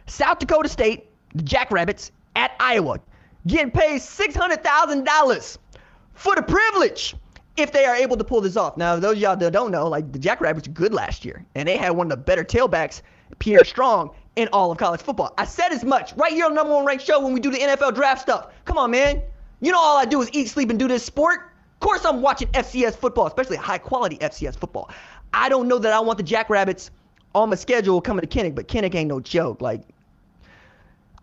South Dakota State, the Jackrabbits, at Iowa, getting paid $600,000 for the privilege if they are able to pull this off. Now, those y'all that don't know, like the Jackrabbits were good last year, and they had one of the better tailbacks, Pierre Strong, in all of college football. I said as much right here on number one ranked show when we do the NFL draft stuff. Come on, man. You know all I do is eat, sleep, and do this sport. Of course, I'm watching FCS football, especially high quality FCS football. I don't know that I want the Jackrabbits on my schedule coming to Kinnick, but Kinnick ain't no joke. Like,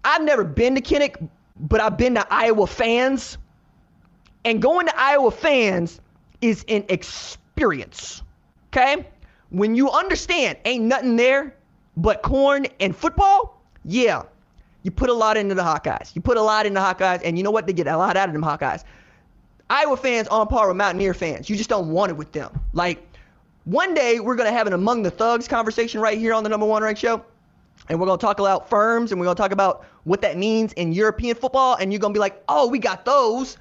I've never been to Kinnick, but I've been to Iowa fans. And going to Iowa fans is an experience. Okay? When you understand ain't nothing there but corn and football, yeah, you put a lot into the Hawkeyes. You put a lot into the Hawkeyes, and you know what? They get a lot out of them Hawkeyes. Iowa fans on par with Mountaineer fans. You just don't want it with them. Like, one day we're going to have an Among the Thugs conversation right here on the number one ranked show. And we're going to talk about firms and we're going to talk about what that means in European football. And you're going to be like, oh, we got those.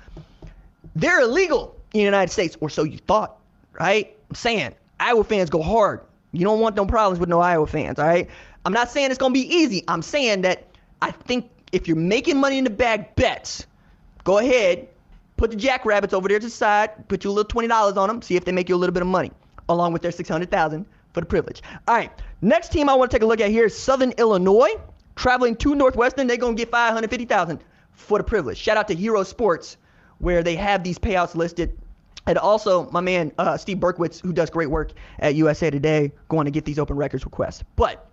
They're illegal in the United States, or so you thought, right? I'm saying Iowa fans go hard. You don't want no problems with no Iowa fans, all right? I'm not saying it's going to be easy. I'm saying that I think if you're making money in the bag bets, go ahead, Put the jackrabbits over there to the side. Put you a little twenty dollars on them. See if they make you a little bit of money, along with their six hundred thousand for the privilege. All right, next team I want to take a look at here is Southern Illinois, traveling to Northwestern. They're gonna get five hundred fifty thousand for the privilege. Shout out to Hero Sports, where they have these payouts listed. And also, my man uh, Steve Berkowitz, who does great work at USA Today, going to get these open records requests. But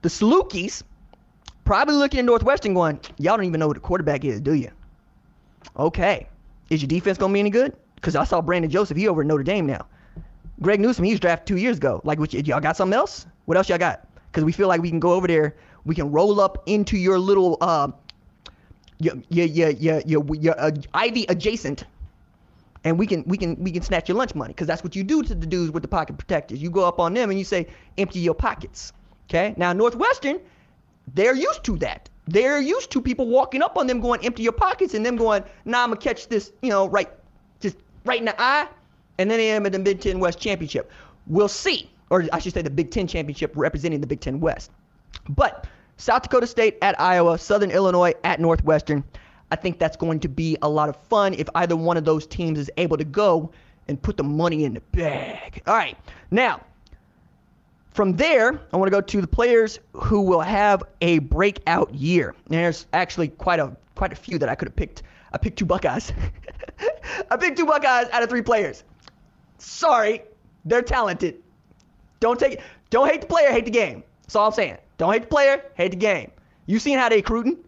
the Salukis probably looking at Northwestern going, y'all don't even know what a quarterback is, do you? Okay. Is your defense going to be any good? Because I saw Brandon Joseph. He over at Notre Dame now. Greg Newsome, he was drafted two years ago. Like, what, y'all got something else? What else y'all got? Because we feel like we can go over there. We can roll up into your little, uh, your, your, your, your, your, your uh, Ivy adjacent and we can we can we can snatch your lunch money because that's what you do to the dudes with the pocket protectors. You go up on them and you say empty your pockets. Okay. Now Northwestern, they're used to that. They're used to people walking up on them going empty your pockets and them going, nah, I'm gonna catch this, you know, right, just right in the eye, and then they am at the Big Ten West Championship. We'll see, or I should say the Big Ten Championship representing the Big Ten West. But South Dakota State at Iowa, Southern Illinois at Northwestern. I think that's going to be a lot of fun if either one of those teams is able to go and put the money in the bag. All right, now from there, I want to go to the players who will have a breakout year. And there's actually quite a quite a few that I could have picked. I picked two Buckeyes. I picked two Buckeyes out of three players. Sorry, they're talented. Don't take don't hate the player, hate the game. That's all I'm saying. Don't hate the player, hate the game. You seen how they recruiting?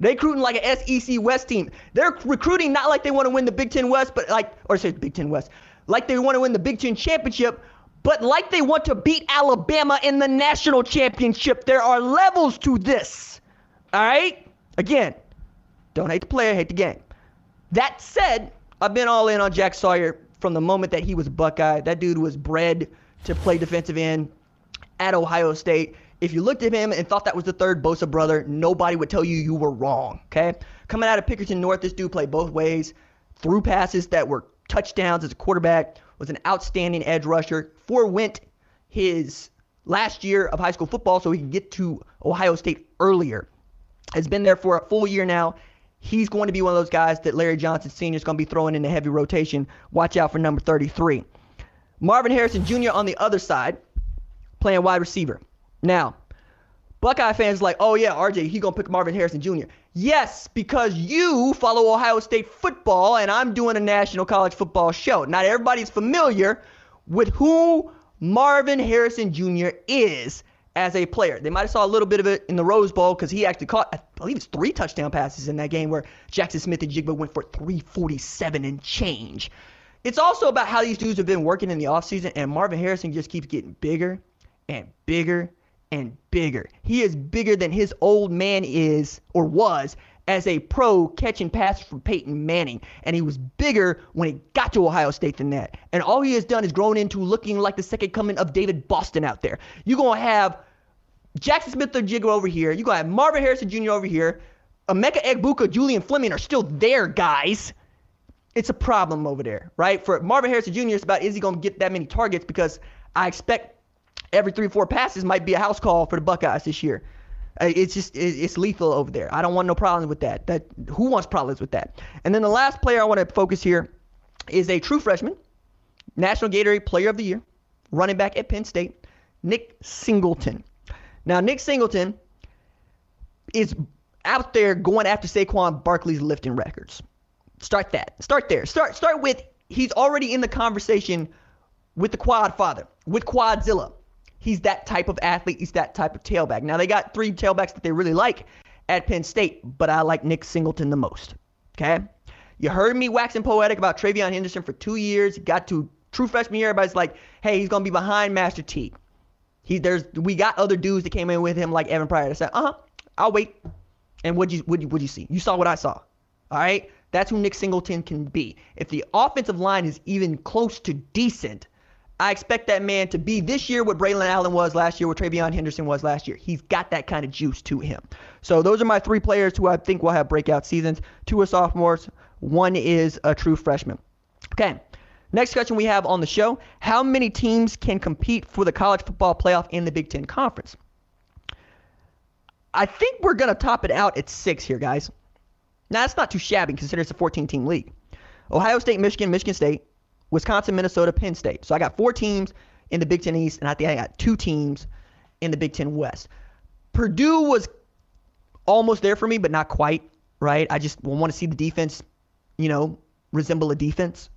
They recruiting like an SEC West team. They're recruiting not like they want to win the Big Ten West, but like or say the Big Ten West, like they want to win the Big Ten championship, but like they want to beat Alabama in the national championship. There are levels to this. All right? Again, don't hate the player, hate the game. That said, I've been all in on Jack Sawyer from the moment that he was Buckeye. That dude was bred to play defensive end at Ohio State. If you looked at him and thought that was the third Bosa brother, nobody would tell you you were wrong. Okay, coming out of Pickerington North, this dude played both ways, threw passes that were touchdowns as a quarterback, was an outstanding edge rusher. Forewent his last year of high school football so he could get to Ohio State earlier. Has been there for a full year now. He's going to be one of those guys that Larry Johnson Sr. is going to be throwing in the heavy rotation. Watch out for number 33. Marvin Harrison Jr. on the other side, playing wide receiver. Now, Buckeye fans like, oh yeah, RJ, he gonna pick Marvin Harrison Jr. Yes, because you follow Ohio State football, and I'm doing a national college football show. Not everybody's familiar with who Marvin Harrison Jr. is as a player. They might have saw a little bit of it in the Rose Bowl because he actually caught, I believe it's three touchdown passes in that game where Jaxon Smith-Njigba went for 347 and change. It's also about how these dudes have been working in the offseason, and Marvin Harrison just keeps getting bigger and bigger and bigger. He is bigger than his old man is or was as a pro catching passes from Peyton Manning. And he was bigger when he got to Ohio State than that. And all he has done is grown into looking like the second coming of David Boston out there. You're going to have Jaxon Smith-Njigba over here. You're going to have Marvin Harrison Jr. over here. Emeka Egbuka, Julian Fleming are still there, guys. It's a problem over there, right? For Marvin Harrison Jr., it's about is he going to get that many targets because I expect every three, four passes might be a house call for the Buckeyes this year. Uh, it's just it's lethal over there. I don't want no problems with that. That who wants problems with that? And then the last player I want to focus here is a true freshman, National Gatorade Player of the Year, running back at Penn State, Nick Singleton. Now Nick Singleton is out there going after Saquon Barkley's lifting records. Start that. Start there. Start start with he's already in the conversation with the Quad Father, with Quadzilla. He's that type of athlete. He's that type of tailback. Now, they got three tailbacks that they really like at Penn State, but I like Nick Singleton the most. Okay? You heard me waxing poetic about TreVeyon Henderson for two years. He Got to true freshman year. Everybody's like, hey, he's going to be behind Master T. He, there's, we got other dudes that came in with him like Evan Pryor that said, uh huh, I'll wait. And what'd you, what'd you, what'd you see? You saw what I saw. All right? That's who Nick Singleton can be. If the offensive line is even close to decent, I expect that man to be this year what Braylon Allen was last year, what TreVeyon Henderson was last year. He's got that kind of juice to him. So those are my three players who I think will have breakout seasons. Two are sophomores, one is a true freshman. Okay. Next question we have on the show How many teams can compete for the college football playoff in the Big Ten Conference? I think we're going to top it out at six here, guys. Now, that's not too shabby considering it's a 14 team league. Ohio State, Michigan, Michigan State, Wisconsin, Minnesota, Penn State. So I got four teams in the Big Ten East, and I think I got two teams in the Big Ten West. Purdue was almost there for me, but not quite, right? I just want to see the defense, you know, resemble a defense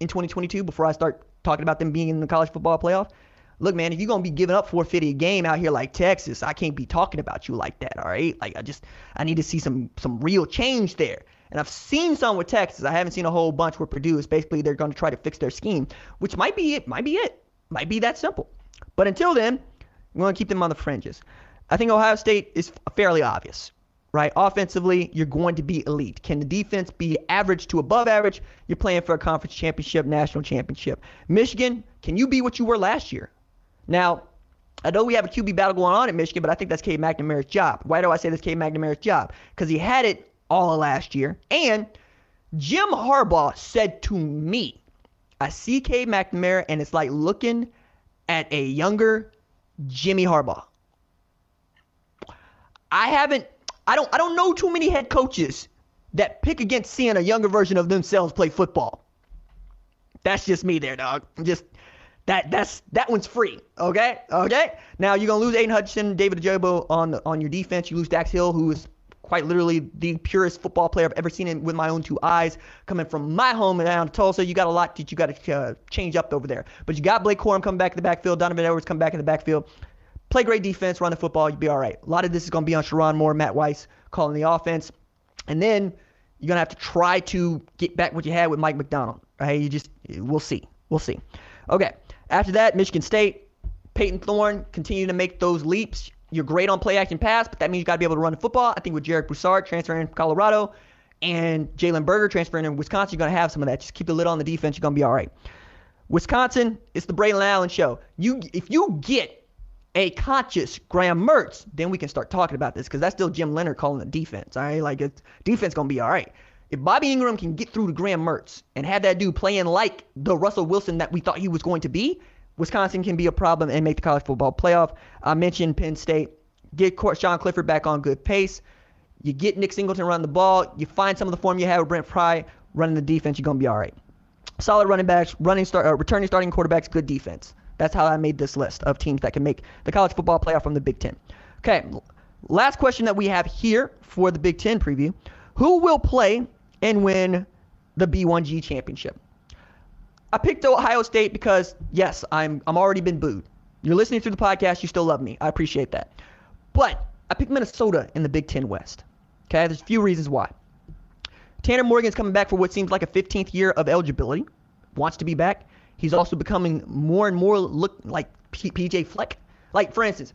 in 2022 before I start talking about them being in the college football playoff. Look, man, if you're gonna be giving up 450 a game out here like Texas, I can't be talking about you like that, all right? Like I just I need to see some some real change there. And I've seen some with Texas. I haven't seen a whole bunch with Purdue. Basically they're going to try to fix their scheme, which might be it. Might be it. Might be that simple. But until then, we're going to keep them on the fringes. I think Ohio State is fairly obvious, right? Offensively, you're going to be elite. Can the defense be average to above average? You're playing for a conference championship, national championship. Michigan, can you be what you were last year? Now, I know we have a QB battle going on at Michigan, but I think that's Cade McNamara's job. Why do I say that's Cade McNamara's job? Because he had it all of last year. And Jim Harbaugh said to me, I see Cade McNamara, and it's like looking at a younger Jimmy Harbaugh. I haven't I don't I don't know too many head coaches that pick against seeing a younger version of themselves play football. That's just me there, dog. Just that that's that one's free. Okay? Okay? Now you're gonna lose Aidan Hutchinson, David Ojabo on on your defense. You lose Dax Hill, who is quite literally the purest football player I've ever seen in, with my own two eyes. Coming from my home down to Tulsa, you got a lot that you got to uh, change up over there. But you got Blake Corum coming back in the backfield, Donovan Edwards coming back in the backfield. Play great defense, run the football, you'll be all right. A lot of this is going to be on Sherrone Moore, Matt Weiss calling the offense. And then you're going to have to try to get back what you had with Mike Macdonald. Right? You just, we'll see. We'll see. Okay. After that, Michigan State, Payton Thorne continue to make those leaps. You're great on play action pass, but that means you got to be able to run the football. I think with Jarek Broussard transferring from Colorado and Jalen Berger transferring in Wisconsin, you're going to have some of that. Just keep the lid on the defense. You're going to be all right. Wisconsin, it's the Braylon Allen show. You, If you get a conscious Graham Mertz, then we can start talking about this because that's still Jim Leonhard calling the defense. All right, like it's defense gonna be all right. If Bobby Engram can get through to Graham Mertz and have that dude playing like the Russell Wilson that we thought he was going to be, Wisconsin can be a problem and make the college football playoff. I mentioned Penn State. Get Sean Clifford back on good pace. You get Nick Singleton running the ball. You find some of the form you have with Brent Pry running the defense. You're gonna be all right. Solid running backs, running start, uh, returning starting quarterbacks, good defense. That's how I made this list of teams that can make the college football playoff from the Big Ten. Okay, last question that we have here for the Big Ten preview: Who will play and win the B1G championship? I picked Ohio State because yes, I'm I'm already been booed. You're listening to the podcast, you still love me. I appreciate that. But I picked Minnesota in the Big Ten West. Okay, there's a few reasons why. Tanner Morgan's coming back for what seems like a 15th year of eligibility. Wants to be back. He's also becoming more and more look like PJ Fleck. Like for instance,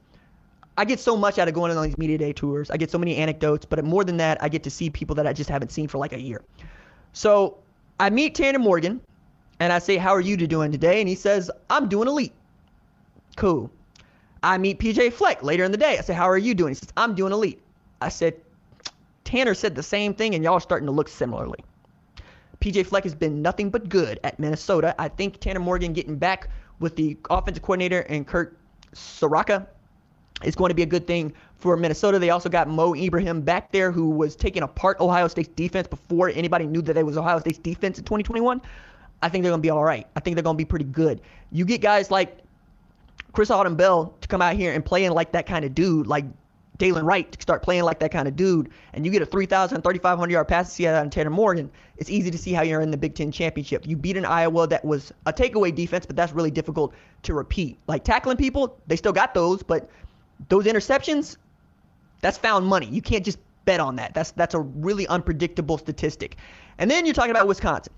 I get so much out of going on these media day tours. I get so many anecdotes, but more than that, I get to see people that I just haven't seen for like a year. So I meet Tanner Morgan, and I say, "How are you doing today?" And he says, "I'm doing elite." Cool. I meet PJ Fleck later in the day. I say, "How are you doing?" He says, "I'm doing elite." I said, "Tanner said the same thing, and y'all are starting to look similarly." PJ Fleck has been nothing but good at Minnesota. I think Tanner Morgan getting back with the offensive coordinator and Kirk Ciarrocca is going to be a good thing for Minnesota. They also got Mo Ibrahim back there, who was taking apart Ohio State's defense before anybody knew that it was Ohio State's defense in 2021. I think they're going to be all right. I think they're going to be pretty good. You get guys like Chris Autman-Bell to come out here and playing like that kind of dude, like Dylan Wright to start playing like that kind of dude, and you get a 3,000, 3,500 yard pass to see out of Tanner Morgan, it's easy to see how you're in the Big Ten championship. You beat an Iowa that was a takeaway defense, but that's really difficult to repeat. Like tackling people, they still got those, but those interceptions, that's found money. You can't just bet on that. That's that's a really unpredictable statistic. And then you're talking about Wisconsin.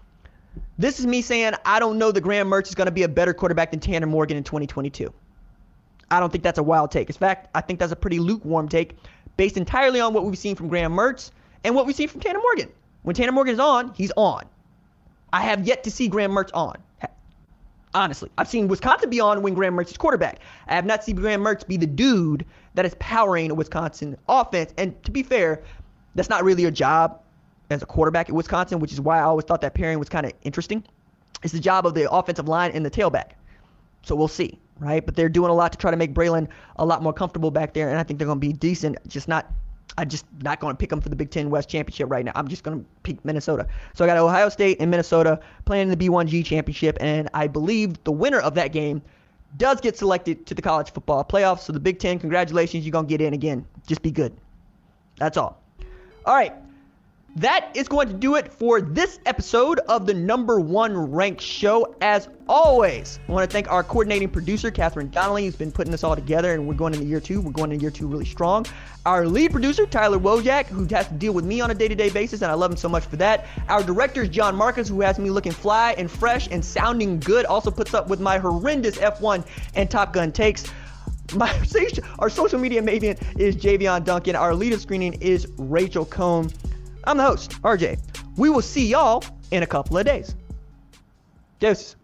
This is me saying I don't know that Graham Mertz is going to be a better quarterback than Tanner Morgan in 2022. I don't think that's a wild take. In fact, I think that's a pretty lukewarm take based entirely on what we've seen from Graham Mertz and what we see from Tanner Morgan. When Tanner Morgan is on, he's on. I have yet to see Graham Mertz on. Honestly, I've seen Wisconsin be on when Graham Mertz is quarterback. I have not seen Graham Mertz be the dude that is powering a Wisconsin offense. And to be fair, that's not really your job as a quarterback at Wisconsin, which is why I always thought that pairing was kind of interesting. It's the job of the offensive line and the tailback. So we'll see right? But they're doing a lot to try to make Braylon a lot more comfortable back there, and I think they're going to be decent. Just not, I'm just not going to pick them for the Big Ten West Championship right now. I'm just going to pick Minnesota. So I got Ohio State and Minnesota playing in the B1G Championship, and I believe the winner of that game does get selected to the college football playoffs. So the Big Ten, congratulations, you're going to get in again. Just be good. That's all. All right that is going to do it for this episode of the number one ranked show. As always, I want to thank our coordinating producer, Catherine Donnelly, who's been putting this all together, and we're going into year two. We're going into year two really strong. Our lead producer, Tyler Wojak, who has to deal with me on a day to day basis, and I love him so much for that. Our director John Marcus, who has me looking fly and fresh and sounding good, also puts up with my horrendous F1 and Top Gun takes. My, our social media maven is Javion Duncan. Our lead of screening is Rachel Cohn. I'm the host, RJ. We will see y'all in a couple of days. Deuces.